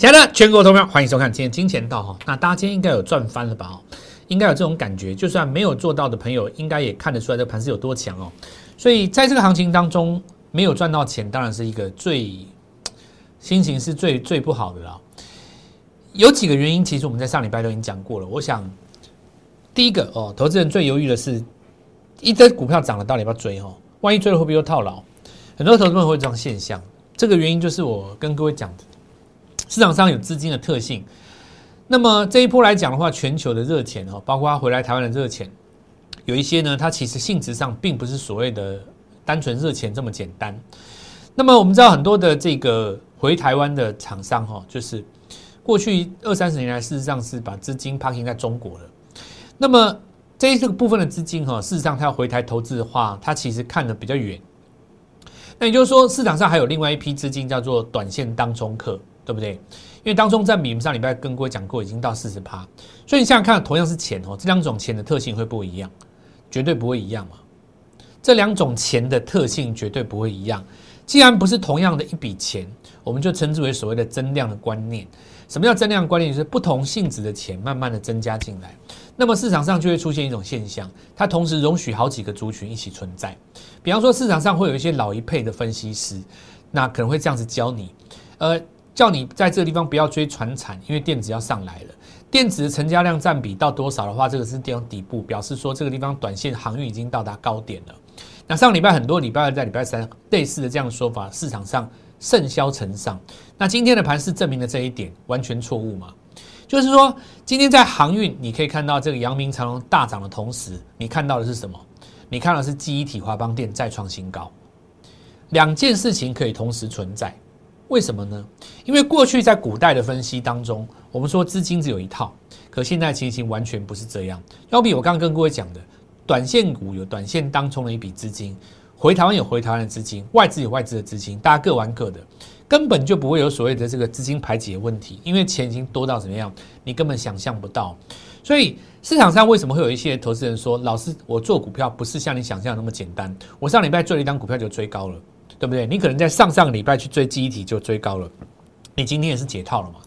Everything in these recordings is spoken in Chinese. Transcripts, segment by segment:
亲爱的全国投票，欢迎收看今天金钱道哈。那大家今天应该有赚翻了吧？哦，应该有这种感觉。就算没有做到的朋友，应该也看得出来这盘是有多强哦。所以在这个行情当中，没有赚到钱，当然是一个最 心情是最最不好的啦。有几个原因，其实我们在上礼拜都已经讲过了。我想第一个哦，投资人最犹豫的是，一只股票涨了，到底要不要追？哦，万一追了会不会又套牢？很多投资人会有这种现象。这个原因就是我跟各位讲的。市场上有资金的特性，那么这一波来讲的话，全球的热钱哦，包括他回来台湾的热钱，有一些呢，它其实性质上并不是所谓的单纯热钱这么简单。那么我们知道很多的这个回台湾的厂商哈，就是过去二三十年来，事实上是把资金 parking 在中国了。那么这这个部分的资金哈，事实上它要回台投资的话，它其实看的比较远。那也就是说，市场上还有另外一批资金叫做短线当中客。对不对？因为当中在比，我们上礼拜跟各位讲过，已经到四十趴。所以你想想看，同样是钱哦，这两种钱的特性会不会一样？绝对不会一样嘛。这两种钱的特性绝对不会一样。既然不是同样的一笔钱，我们就称之为所谓的增量的观念。什么叫增量观念？就是不同性质的钱慢慢的增加进来，那么市场上就会出现一种现象，它同时容许好几个族群一起存在。比方说，市场上会有一些老一辈的分析师，那可能会这样子教你，呃。叫你在这个地方不要追船产，因为电子要上来了。电子的成交量占比到多少的话，这个是地方底部，表示说这个地方短线航运已经到达高点了。那上礼拜很多礼拜二在礼拜三类似的这样的说法，市场上盛销成上。那今天的盘是证明了这一点，完全错误嘛？就是说，今天在航运，你可以看到这个阳明长隆大涨的同时，你看到的是什么？你看到是记忆体华邦电再创新高，两件事情可以同时存在。为什么呢？因为过去在古代的分析当中，我们说资金只有一套，可现在情形完全不是这样。要比我刚刚跟各位讲的，短线股有短线当冲的一笔资金，回台湾有回台湾的资金，外资有外资的资金，大家各玩各的，根本就不会有所谓的这个资金排挤的问题，因为钱已经多到怎么样，你根本想象不到。所以市场上为什么会有一些投资人说，老师，我做股票不是像你想象那么简单，我上礼拜做了一张股票就追高了。对不对？你可能在上上个礼拜去追记忆体就追高了，你今天也是解套了嘛？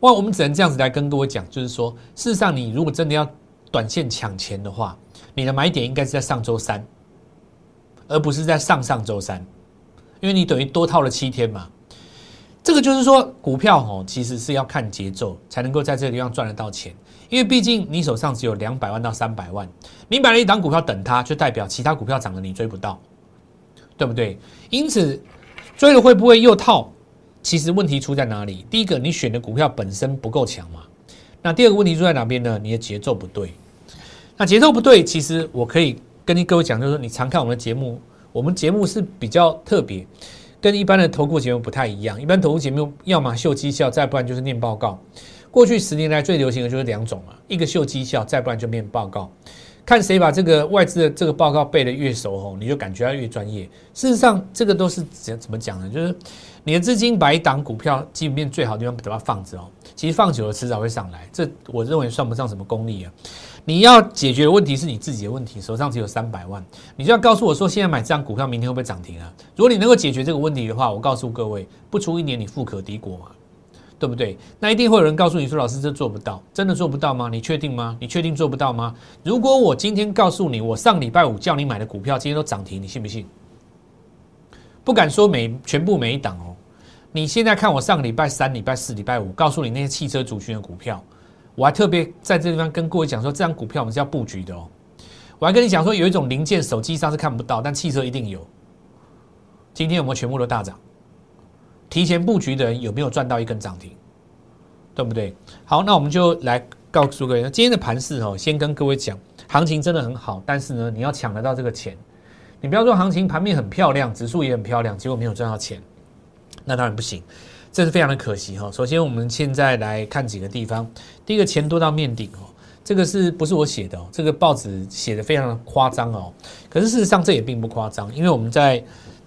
哇，我们只能这样子来跟各位讲，就是说，事实上，你如果真的要短线抢钱的话，你的买点应该是在上周三，而不是在上上周三，因为你等于多套了七天嘛。这个就是说，股票哦，其实是要看节奏，才能够在这个地方赚得到钱。因为毕竟你手上只有两百万到三百万，你买了一档股票等它，就代表其他股票涨了你追不到。对不对？因此追了会不会又套？其实问题出在哪里？第一个，你选的股票本身不够强嘛。那第二个问题出在哪边呢？你的节奏不对。那节奏不对，其实我可以跟各位讲，就是说你常看我们的节目，我们节目是比较特别，跟一般的投顾节目不太一样。一般投顾节目要么秀绩效，再不然就是念报告。过去十年来最流行的就是两种嘛，一个秀绩效，再不然就念报告。看谁把这个外资的这个报告背得越熟吼，你就感觉他越专业。事实上，这个都是怎怎么讲呢？就是你的资金把一档股票基本面最好的地方把它放着哦，其实放久了迟早会上来。这我认为算不上什么功力啊。你要解决的问题是你自己的问题，手上只有三百万，你就要告诉我说，现在买这张股票，明天会不会涨停啊？如果你能够解决这个问题的话，我告诉各位，不出一年你富可敌国嘛。对不对？那一定会有人告诉你说：“老师，这做不到，真的做不到吗？你确定吗？你确定做不到吗？”如果我今天告诉你，我上礼拜五叫你买的股票今天都涨停，你信不信？不敢说每全部每一档哦。你现在看我上礼拜三、礼拜四、礼拜五告诉你那些汽车主群的股票，我还特别在这地方跟各位讲说，这张股票我们是要布局的哦。我还跟你讲说，有一种零件手机上是看不到，但汽车一定有。今天有没有全部都大涨？提前布局的人有没有赚到一根涨停？对不对？好，那我们就来告诉各位，今天的盘势哦，先跟各位讲，行情真的很好，但是呢，你要抢得到这个钱，你不要说行情盘面很漂亮，指数也很漂亮，结果没有赚到钱，那当然不行，这是非常的可惜哈。首先，我们现在来看几个地方，第一个钱多到面顶哦，这个是不是我写的哦？这个报纸写的非常的夸张哦，可是事实上这也并不夸张，因为我们在。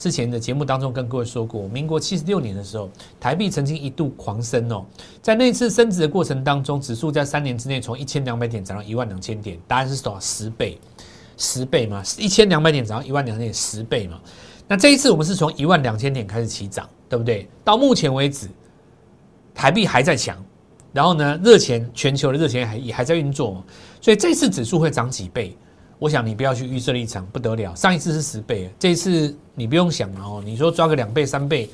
之前的节目当中跟各位说过，民国七十六年的时候，台币曾经一度狂升哦，在那次升值的过程当中，指数在三年之内从一千两百点涨到一万两千点，答案是多少？十倍，十倍嘛，一千两百点涨到一万两千点，十倍嘛。那这一次我们是从一万两千点开始起涨，对不对？到目前为止，台币还在强，然后呢，热钱全球的热钱还也还在运作，所以这次指数会涨几倍？我想你不要去预设立场，不得了。上一次是十倍，这一次你不用想了哦。你说抓个两倍、三倍，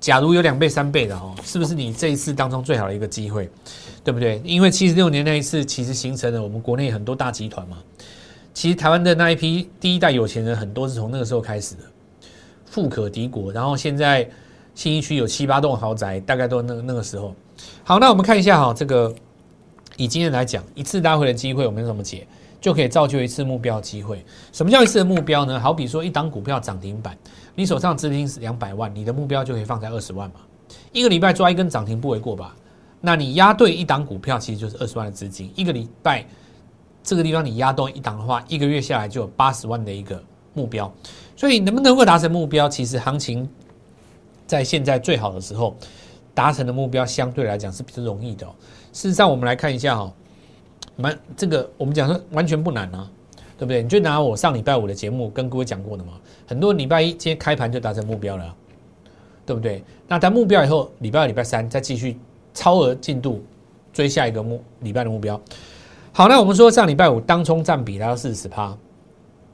假如有两倍、三倍的哦，是不是你这一次当中最好的一个机会？对不对？因为七十六年那一次，其实形成了我们国内很多大集团嘛。其实台湾的那一批第一代有钱人，很多是从那个时候开始的，富可敌国。然后现在新一区有七八栋豪宅，大概都那那个时候。好，那我们看一下哈，这个以今天来讲，一次拉回的机会，我们怎么解？就可以造就一次目标机会。什么叫一次的目标呢？好比说一档股票涨停板，你手上资金是两百万，你的目标就可以放在二十万嘛。一个礼拜抓一根涨停不为过吧？那你压对一档股票，其实就是二十万的资金。一个礼拜这个地方你压动一档的话，一个月下来就有八十万的一个目标。所以能不能够达成目标，其实行情在现在最好的时候达成的目标，相对来讲是比较容易的。事实上，我们来看一下哈。蛮这个，我们讲说完全不难啊，对不对？你就拿我上礼拜五的节目跟各位讲过的嘛，很多礼拜一今天开盘就达成目标了，对不对？那达目标以后，礼拜二、礼拜三再继续超额进度追下一个目礼拜的目标。好，那我们说上礼拜五当冲占比达到四十趴，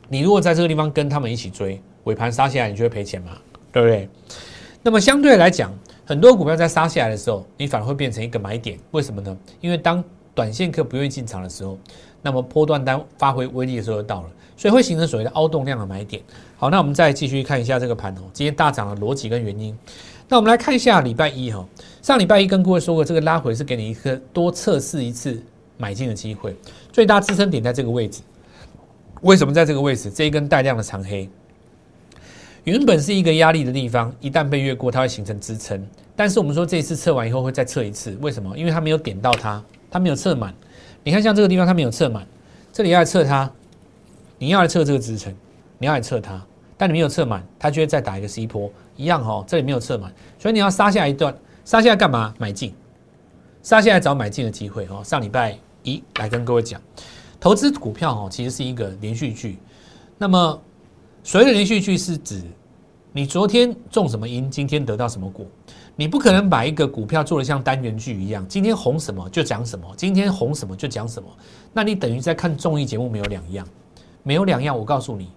你如果在这个地方跟他们一起追，尾盘杀下来，你就会赔钱嘛，对不对？那么相对来讲，很多股票在杀下来的时候，你反而会变成一个买点，为什么呢？因为当短线客不愿意进场的时候，那么波段单发挥威力的时候就到了，所以会形成所谓的凹动量的买点。好，那我们再继续看一下这个盘哦，今天大涨的逻辑跟原因。那我们来看一下礼拜一哈，上礼拜一跟各位说过，这个拉回是给你一个多测试一次买进的机会，最大支撑点在这个位置。为什么在这个位置？这一根带量的长黑，原本是一个压力的地方，一旦被越过，它会形成支撑。但是我们说这一次测完以后会再测一次，为什么？因为它没有点到它。它没有测满，你看像这个地方它没有测满，这里要来测它，你要来测这个支撑，你要来测它，但你没有测满，它就会再打一个 C 波，一样哈，这里没有测满，所以你要杀下一段，杀下来干嘛？买进，杀下来找买进的机会哦。上礼拜一来跟各位讲，投资股票哦，其实是一个连续剧，那么所谓的连续剧是指你昨天种什么因，今天得到什么果。你不可能把一个股票做的像单元剧一样，今天红什么就讲什么，今天红什么就讲什么。那你等于在看综艺节目，没有两样，没有两样。我告诉你，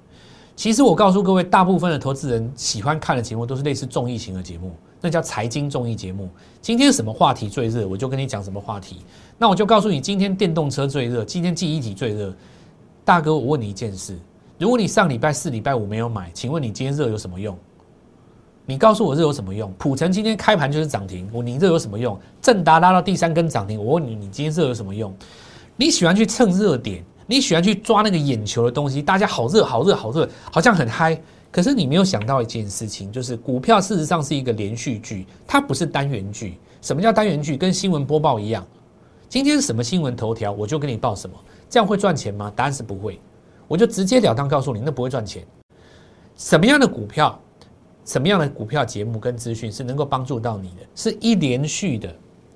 其实我告诉各位，大部分的投资人喜欢看的节目都是类似综艺型的节目，那叫财经综艺节目。今天什么话题最热，我就跟你讲什么话题。那我就告诉你，今天电动车最热，今天记忆体最热。大哥，我问你一件事：如果你上礼拜四、礼拜五没有买，请问你今天热有什么用？你告诉我这有什么用？普城今天开盘就是涨停，我你这有什么用？正达拉到第三根涨停，我问你，你今天这有什么用？你喜欢去蹭热点，你喜欢去抓那个眼球的东西，大家好热好热好热，好像很嗨。可是你没有想到一件事情，就是股票事实上是一个连续剧，它不是单元剧。什么叫单元剧？跟新闻播报一样，今天什么新闻头条，我就给你报什么，这样会赚钱吗？答案是不会。我就直截了当告诉你，那不会赚钱。什么样的股票？什么样的股票节目跟资讯是能够帮助到你的？是一连续的，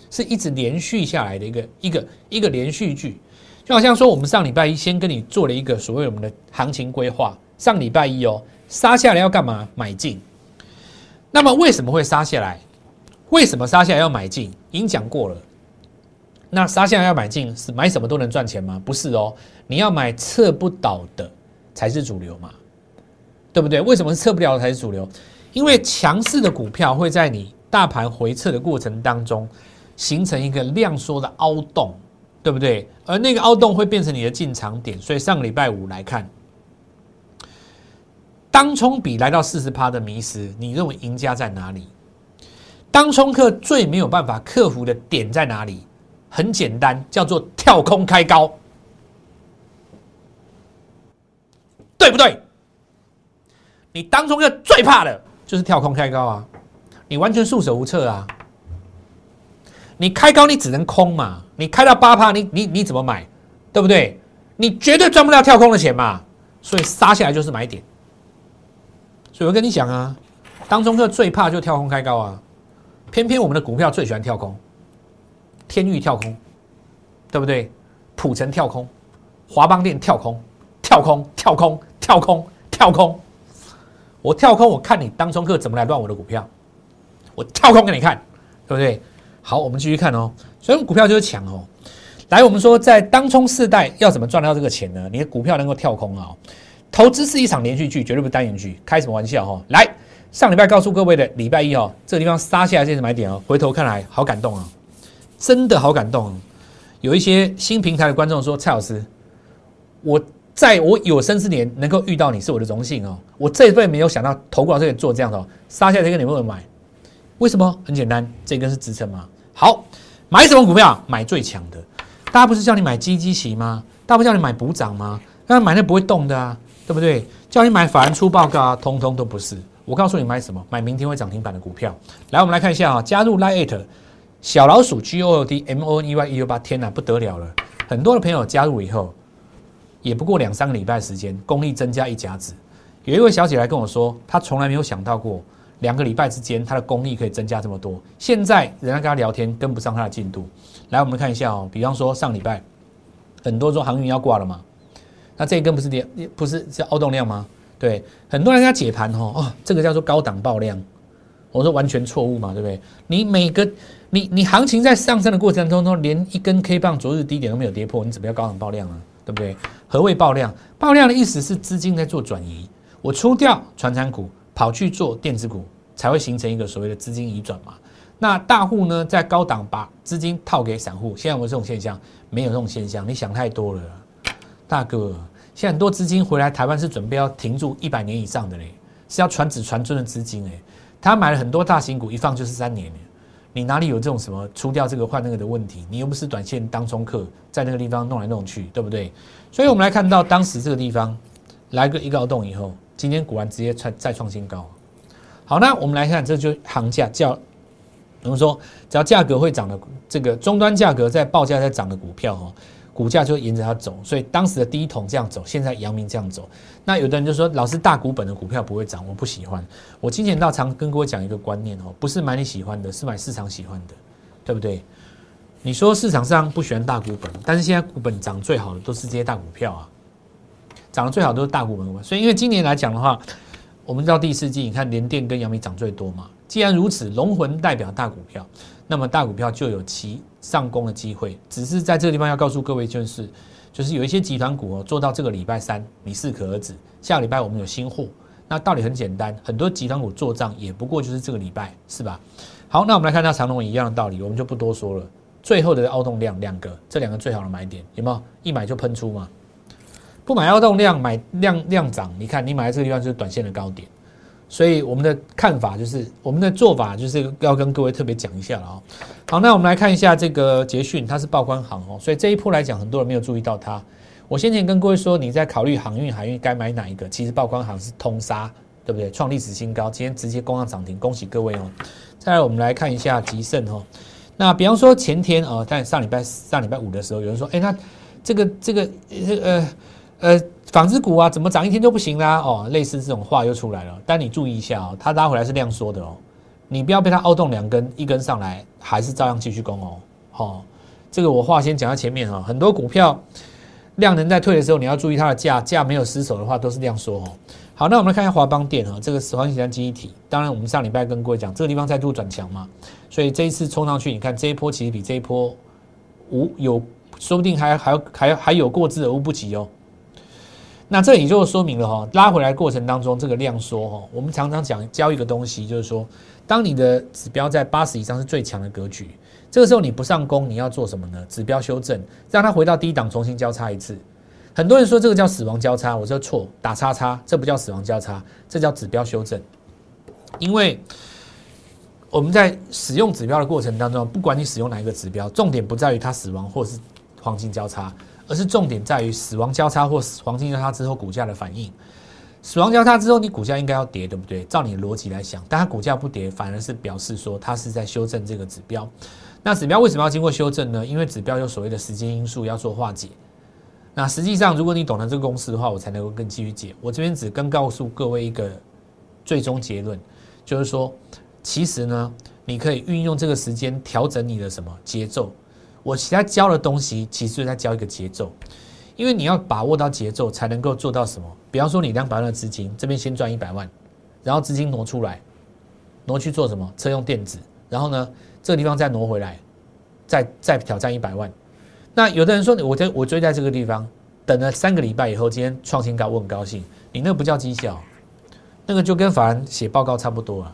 是一直连续下来的一个一个一个连续剧，就好像说我们上礼拜一先跟你做了一个所谓我们的行情规划，上礼拜一哦杀下来要干嘛？买进。那么为什么会杀下来？为什么杀下来要买进？已经讲过了。那杀下来要买进是买什么都能赚钱吗？不是哦，你要买测不倒的才是主流嘛，对不对？为什么测不了才是主流？因为强势的股票会在你大盘回撤的过程当中形成一个量缩的凹洞，对不对？而那个凹洞会变成你的进场点。所以上个礼拜五来看，当冲比来到四十趴的迷失，你认为赢家在哪里？当冲客最没有办法克服的点在哪里？很简单，叫做跳空开高，对不对？你当冲客最怕的。就是跳空开高啊，你完全束手无策啊！你开高你只能空嘛，你开到八趴，你你你怎么买？对不对？你绝对赚不到跳空的钱嘛，所以杀下来就是买点。所以我跟你讲啊，当中客最怕就跳空开高啊，偏偏我们的股票最喜欢跳空，天域跳空，对不对？普成跳空，华邦电跳空，跳空跳空跳空跳空。我跳空，我看你当中客怎么来乱我的股票，我跳空给你看，对不对？好，我们继续看哦。所以股票就是强哦。来，我们说在当冲世代要怎么赚到这个钱呢？你的股票能够跳空啊？投资是一场连续剧，绝对不是单元剧。开什么玩笑哈？来，上礼拜告诉各位的礼拜一哦，这个地方杀下来这是买点哦。回头看来，好感动啊，真的好感动。有一些新平台的观众说：“蔡老师，我在我有生之年能够遇到你是我的荣幸哦。我这一辈没有想到投过这里做这样的哦杀下来，这个你会买？为什么？很简单，这根是支撑嘛。好，买什么股票？买最强的。”大家不是叫你买基基旗吗？大家不叫你买补涨吗？那买那不会动的啊，对不对？叫你买法人出报告啊，通通都不是。我告诉你买什么？买明天会涨停板的股票。来，我们来看一下啊，加入 Lite 小老鼠 G O L D M O N E Y 一六八，天哪，不得了了！很多的朋友加入以后，也不过两三个礼拜时间，功力增加一甲子。有一位小姐来跟我说，她从来没有想到过两个礼拜之间，她的功力可以增加这么多。现在人家跟她聊天，跟不上她的进度。来，我们看一下哦。比方说上礼拜很多说航运要挂了嘛，那这一根不是跌，不是叫凹动量吗？对，很多人家解盘哦，哦，这个叫做高档爆量。我说完全错误嘛，对不对？你每个你你行情在上升的过程当中，连一根 K 棒昨日低点都没有跌破，你怎么要高档爆量啊？对不对？何谓爆量？爆量的意思是资金在做转移，我出掉传产股，跑去做电子股，才会形成一个所谓的资金移转嘛。那大户呢，在高档把资金套给散户，现在有这种现象？没有这种现象，你想太多了，大哥。现在很多资金回来台湾是准备要停住一百年以上的嘞，是要传子传尊的资金哎。他买了很多大型股，一放就是三年你哪里有这种什么出掉这个换那个的问题？你又不是短线当中客，在那个地方弄来弄去，对不对？所以我们来看到当时这个地方来个一个洞以后，今天果然直接创再创新高。好，那我们来看，这就行价叫。我们说，只要价格会涨的，这个终端价格在报价在涨的股票哦，股价就沿着它走。所以当时的第一桶这样走，现在阳明这样走。那有的人就说，老师大股本的股票不会涨，我不喜欢。我今年到常跟各位讲一个观念哦，不是买你喜欢的，是买市场喜欢的，对不对？你说市场上不喜欢大股本，但是现在股本涨最好的都是这些大股票啊，涨得最好都是大股本。所以因为今年来讲的话，我们到第四季，你看联电跟阳明涨最多嘛。既然如此，龙魂代表大股票，那么大股票就有其上攻的机会。只是在这个地方要告诉各位，就是就是有一些集团股哦，做到这个礼拜三，你适可而止。下个礼拜我们有新货，那道理很简单，很多集团股做账也不过就是这个礼拜，是吧？好，那我们来看到长龙一样的道理，我们就不多说了。最后的凹动量两个，这两个最好的买点有没有？一买就喷出嘛？不买凹动量，买量量涨，你看你买在这个地方就是短线的高点。所以我们的看法就是，我们的做法就是要跟各位特别讲一下了啊。好，那我们来看一下这个捷讯，它是报关行哦，所以这一波来讲，很多人没有注意到它。我先前跟各位说，你在考虑航运、海运该买哪一个，其实报关行是通杀，对不对？创历史新高，今天直接攻上涨停，恭喜各位哦。再来，我们来看一下吉盛哦。那比方说前天啊，在上礼拜上礼拜五的时候，有人说，哎，那这个这个呃呃。纺织股啊，怎么涨一天就不行啦？哦，类似这种话又出来了。但你注意一下哦，它拉回来是量缩的哦，你不要被它凹动两根，一根上来还是照样继续攻哦。好，这个我话先讲在前面哈。很多股票量能在退的时候，你要注意它的价，价没有失守的话都是量缩哦。好，那我们来看一下华邦电哈，这个死环形记忆体。当然，我们上礼拜跟各位讲，这个地方再度转强嘛，所以这一次冲上去，你看这一波其实比这一波无有，说不定还还还还有过之而无不及哦。那这也就说明了哈，拉回来过程当中这个量缩哈，我们常常讲教一个东西，就是说，当你的指标在八十以上是最强的格局，这个时候你不上攻，你要做什么呢？指标修正，让它回到低档，重新交叉一次。很多人说这个叫死亡交叉，我说错，打叉叉，这不叫死亡交叉，这叫指标修正。因为我们在使用指标的过程当中，不管你使用哪一个指标，重点不在于它死亡或是黄金交叉。而是重点在于死亡交叉或黄金交叉之后股价的反应。死亡交叉之后，你股价应该要跌，对不对？照你的逻辑来想，但它股价不跌，反而是表示说它是在修正这个指标。那指标为什么要经过修正呢？因为指标有所谓的时间因素要做化解。那实际上，如果你懂得这个公式的话，我才能够更继续解。我这边只跟告诉各位一个最终结论，就是说，其实呢，你可以运用这个时间调整你的什么节奏。我其他教的东西，其实是在教一个节奏，因为你要把握到节奏，才能够做到什么？比方说，你两百万的资金，这边先赚一百万，然后资金挪出来，挪去做什么？车用电子，然后呢，这个地方再挪回来，再再挑战一百万。那有的人说，我在我追在这个地方等了三个礼拜以后，今天创新高，我很高兴。你那不叫绩效，那个就跟法人写报告差不多啊，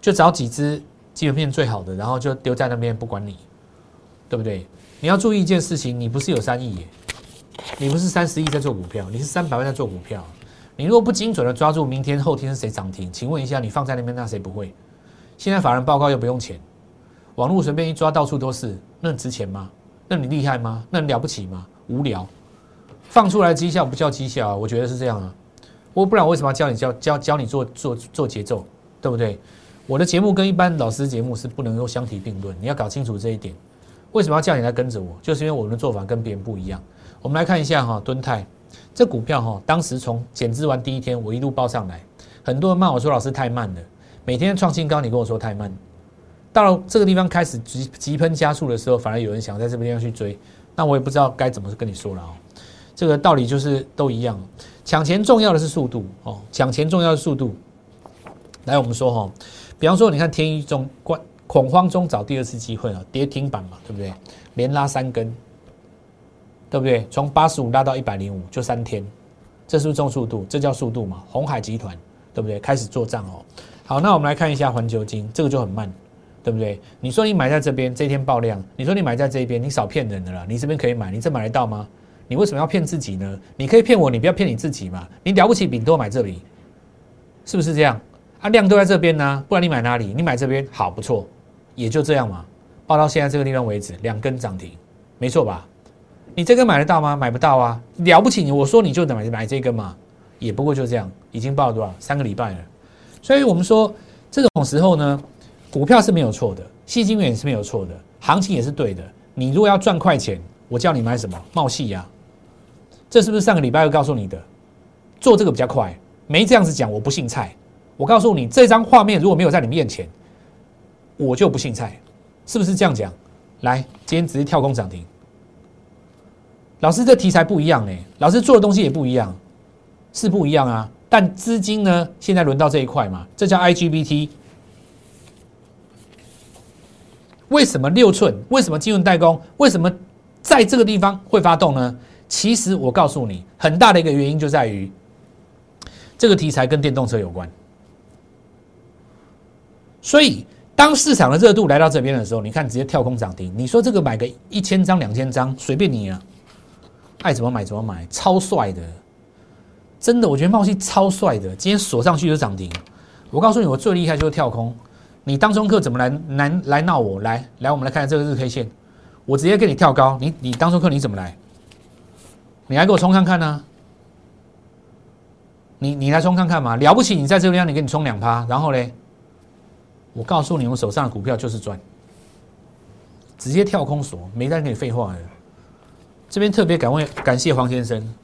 就找几只基本面最好的，然后就丢在那边不管你，对不对？你要注意一件事情，你不是有三亿耶，你不是三十亿在做股票，你是三百万在做股票。你如果不精准的抓住明天后天是谁涨停，请问一下，你放在那边那谁不会？现在法人报告又不用钱，网络随便一抓到处都是，那值钱吗？那你厉害吗？那你了不起吗？无聊，放出来绩效不叫绩效啊！我觉得是这样啊。我不然为什么要教你教教教你做做做节奏，对不对？我的节目跟一般老师节目是不能够相提并论，你要搞清楚这一点。为什么要叫你来跟着我？就是因为我们的做法跟别人不一样。我们来看一下哈，敦泰这股票哈，当时从减资完第一天，我一路报上来，很多人骂我说老师太慢了，每天创新高，你跟我说太慢。到了这个地方开始急急喷加速的时候，反而有人想在这个地方去追，那我也不知道该怎么跟你说了哦。这个道理就是都一样，抢钱重要的是速度哦，抢钱重要的速度。来，我们说哈，比方说你看天一中关恐慌中找第二次机会啊，跌停板嘛，对不对？连拉三根，对不对？从八十五拉到一百零五，就三天，这是不是重速度？这叫速度嘛？红海集团对不对？开始做账哦。好，那我们来看一下环球金，这个就很慢。对不对？你说你买在这边，这一天爆量。你说你买在这边，你少骗人的了。你这边可以买，你这买得到吗？你为什么要骗自己呢？你可以骗我，你不要骗你自己嘛。你了不起，饼多买这里，是不是这样？啊，量都在这边呢，不然你买哪里？你买这边好不错，也就这样嘛。报到现在这个地方为止，两根涨停，没错吧？你这根买得到吗？买不到啊。了不起，你我说你就买买这根嘛，也不过就这样，已经报了多少？三个礼拜了。所以我们说这种时候呢。股票是没有错的，细金元是没有错的，行情也是对的。你如果要赚快钱，我叫你买什么？茂系呀，这是不是上个礼拜又告诉你的？做这个比较快，没这样子讲，我不姓蔡。我告诉你，这张画面如果没有在你面前，我就不姓蔡，是不是这样讲？来，今天直接跳空涨停。老师，这题材不一样呢，老师做的东西也不一样，是不一样啊。但资金呢，现在轮到这一块嘛，这叫 IGBT。为什么六寸？为什么金融代工？为什么在这个地方会发动呢？其实我告诉你，很大的一个原因就在于这个题材跟电动车有关。所以当市场的热度来到这边的时候，你看直接跳空涨停。你说这个买个一千张、两千张，随便你啊，爱怎么买怎么买，超帅的，真的，我觉得茂信超帅的。今天锁上去就涨停。我告诉你，我最厉害就是跳空。你当中客怎么来来来闹我？来来，我们来看这个日 K 线，我直接给你跳高。你你当中客你怎么来？你来给我冲看看呢？你你来冲看看嘛？了不起，你在这个地方你给你冲两趴，然后嘞，我告诉你，我手上的股票就是赚，直接跳空锁，没在跟你废话的。这边特别感谢感谢黄先生，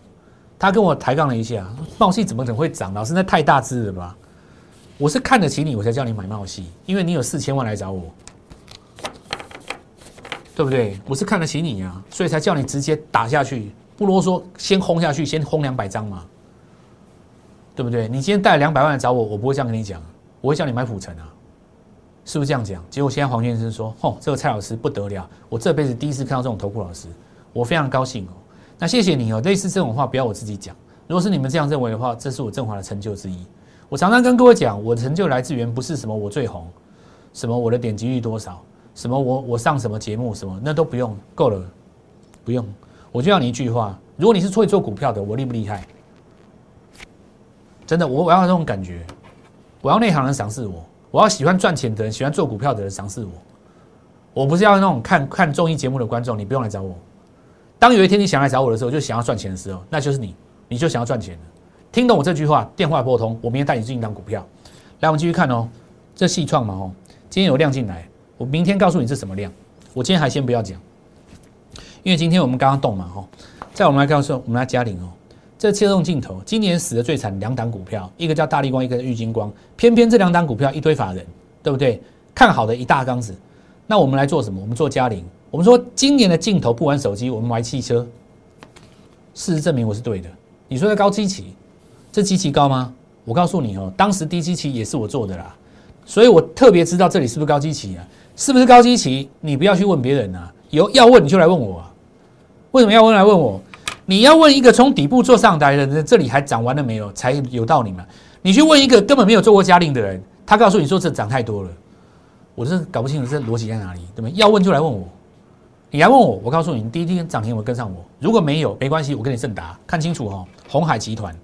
他跟我抬杠了一下，茂信怎么可能会涨？老师那太大只了吧？我是看得起你，我才叫你买茂系，因为你有四千万来找我，对不对？我是看得起你啊，所以才叫你直接打下去，不啰嗦，先轰下去，先轰两百张嘛，对不对？你今天带两百万来找我，我不会这样跟你讲，我会叫你买普城啊，是不是这样讲？结果现在黄先生说：“吼，这个蔡老师不得了，我这辈子第一次看到这种投顾老师，我非常高兴哦。”那谢谢你哦，类似这种话不要我自己讲，如果是你们这样认为的话，这是我振华的成就之一。我常常跟各位讲，我的成就来自于不是什么我最红，什么我的点击率多少，什么我我上什么节目什么，那都不用，够了，不用。我就要你一句话：如果你是会做股票的，我厉不厉害？真的，我我要这种感觉，我要内行人赏识我，我要喜欢赚钱的人，喜欢做股票的人赏识我。我不是要那种看看综艺节目的观众，你不用来找我。当有一天你想来找我的时候，就想要赚钱的时候，那就是你，你就想要赚钱的。听懂我这句话，电话拨通，我明天带你进一档股票。来，我们继续看哦，这细创嘛哦，今天有量进来，我明天告诉你是什么量。我今天还先不要讲，因为今天我们刚刚动嘛哦。再我们来告诉我们来嘉玲哦，这切动镜头今年死的最惨两档股票，一个叫大力光，一个叫玉金光，偏偏这两档股票一堆法人，对不对？看好的一大缸子。那我们来做什么？我们做嘉玲。我们说今年的镜头不玩手机，我们玩汽车。事实证明我是对的。你说的高基期。这基期高吗？我告诉你哦，当时低基期也是我做的啦，所以我特别知道这里是不是高基期啊。是不是高基期？你不要去问别人啊，有要问你就来问我啊。为什么要问来问我？你要问一个从底部做上来的人，这里还涨完了没有？才有道理嘛。你去问一个根本没有做过嘉令的人，他告诉你说这涨太多了，我是搞不清楚这逻辑在哪里，对不对？要问就来问我，你来问我，我告诉你，你第一天涨停我跟上我，如果没有没关系，我跟你正答，看清楚哦。红海集团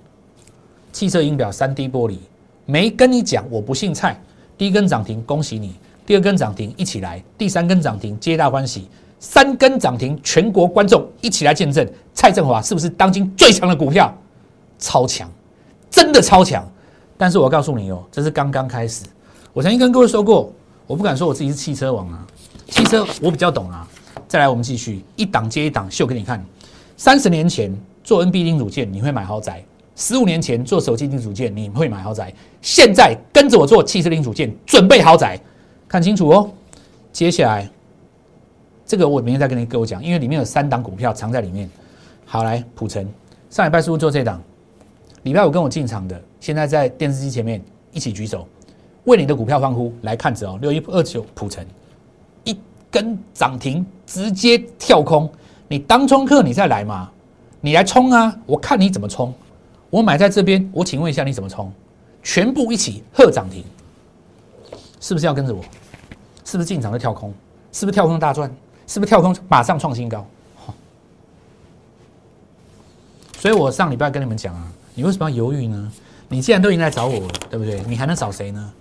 汽车音表三 D 玻璃没跟你讲，我不姓蔡。第一根涨停恭喜你，第二根涨停一起来，第三根涨停皆大欢喜，三根涨停全国观众一起来见证，蔡振华是不是当今最强的股票？超强，真的超强。但是我告诉你哦，这是刚刚开始。我曾经跟各位说过，我不敢说我自己是汽车王啊，汽车我比较懂啊。再来，我们继续一档接一档秀给你看。三十年前做 NB 零组件，你会买豪宅；十五年前做手机零组件，你会买豪宅。现在跟着我做汽车零组件，准备豪宅，看清楚哦。接下来这个我明天再跟你各位讲，因为里面有三档股票藏在里面。好，来普成，上礼拜是不是做这档？礼拜五跟我进场的，现在在电视机前面一起举手，为你的股票欢呼，来看着哦，六一二九普成一根涨停直接跳空，你当冲客你再来嘛，你来冲啊，我看你怎么冲，我买在这边，我请问一下你怎么冲，全部一起喝涨停，是不是要跟着我？是不是进场的跳空？是不是跳空大赚？是不是跳空马上创新高？所以我上礼拜跟你们讲啊。你为什么要犹豫呢？你既然都已经来找我了，对不对？你还能找谁呢？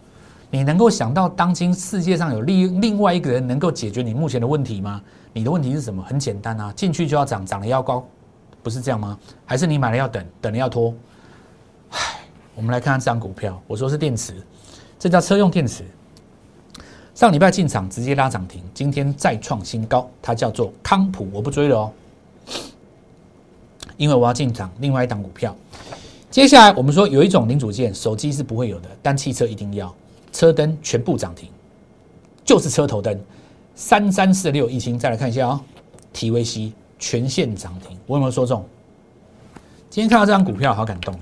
你能够想到当今世界上有另另外一个人能够解决你目前的问题吗？你的问题是什么？很简单啊，进去就要涨，涨了要高，不是这样吗？还是你买了要等，等了要拖？唉，我们来看看这张股票，我说是电池，这叫车用电池。上礼拜进场直接拉涨停，今天再创新高，它叫做康普，我不追了哦，因为我要进场另外一档股票。接下来我们说有一种零组件，手机是不会有的，但汽车一定要。车灯全部涨停，就是车头灯，三三四六一星。再来看一下啊，TVC 全线涨停，我有没有说中？今天看到这张股票好感动，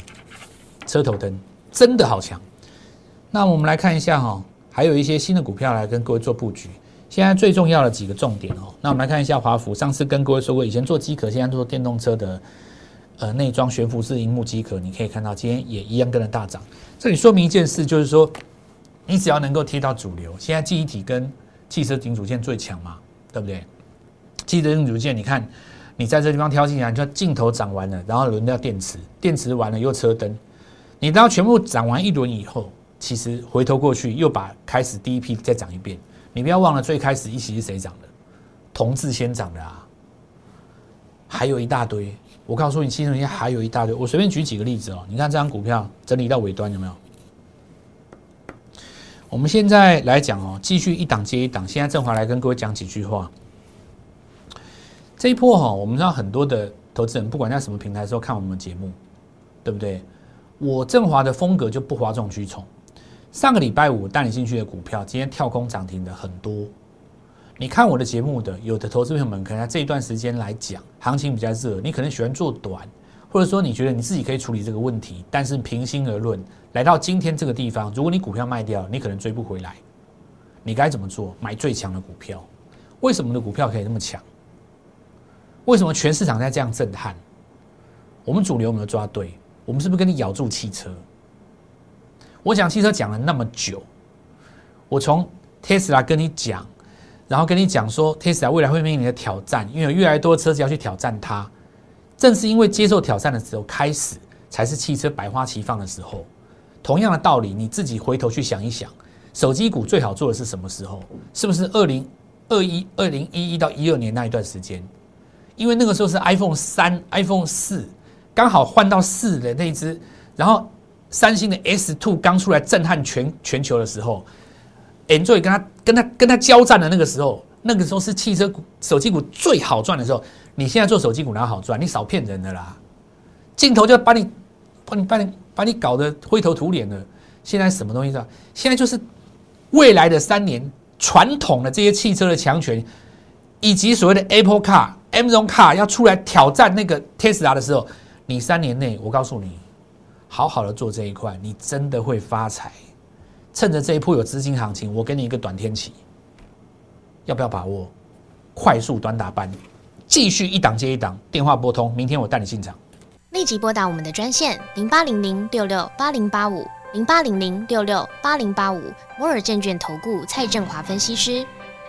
车头灯真的好强。那我们来看一下哈，还有一些新的股票来跟各位做布局。现在最重要的几个重点哦，那我们来看一下华孚，上次跟各位说过，以前做机壳，现在做电动车的。呃，内装悬浮式荧幕机壳，你可以看到今天也一样跟着大涨。这里说明一件事，就是说，你只要能够贴到主流，现在记忆体跟汽车零组件最强嘛，对不对？汽车零组件，你看你在这地方挑进来，你就镜头涨完了，然后轮到电池，电池完了又车灯，你当全部涨完一轮以后，其实回头过去又把开始第一批再涨一遍。你不要忘了最开始一起是谁涨的？同志先涨的啊，还有一大堆。我告诉你，其实现在还有一大堆。我随便举几个例子哦。你看这张股票整理到尾端有没有？我们现在来讲哦，继续一档接一档。现在振华来跟各位讲几句话。这一波哈，我们知道很多的投资人，不管在什么平台的时候看我们的节目，对不对？我振华的风格就不哗众取宠。上个礼拜五带你进去的股票，今天跳空涨停的很多。你看我的节目的有的投资朋友们，可能在这一段时间来讲，行情比较热，你可能喜欢做短，或者说你觉得你自己可以处理这个问题。但是平心而论，来到今天这个地方，如果你股票卖掉，你可能追不回来。你该怎么做？买最强的股票。为什么的股票可以那么强？为什么全市场在这样震撼？我们主流有没有抓对？我们是不是跟你咬住汽车？我讲汽车讲了那么久，我从 Tesla 跟你讲。然后跟你讲说，Tesla 未来会面临的挑战，因为有越来越多车子要去挑战它。正是因为接受挑战的时候开始，才是汽车百花齐放的时候。同样的道理，你自己回头去想一想，手机股最好做的是什么时候？是不是二零二一、二零一一到一二年那一段时间？因为那个时候是 iPhone 三、iPhone 四刚好换到四的那只，然后三星的 S Two 刚出来震撼全全球的时候。，Android 跟他跟他跟他交战的那个时候，那个时候是汽车股、手机股最好赚的时候。你现在做手机股哪好赚？你少骗人的啦！镜头就把你、把你、把你、把你搞得灰头土脸的。现在什么东西的？现在就是未来的三年，传统的这些汽车的强权，以及所谓的 Apple Car、Amazon Car 要出来挑战那个 Tesla 的时候，你三年内，我告诉你，好好的做这一块，你真的会发财。趁着这一波有资金行情，我给你一个短天期，要不要把握？快速短打班，继续一档接一档，电话拨通，明天我带你进场。立即拨打我们的专线零八零零六六八零八五零八零零六六八零八五摩尔证券投顾蔡振华分析师。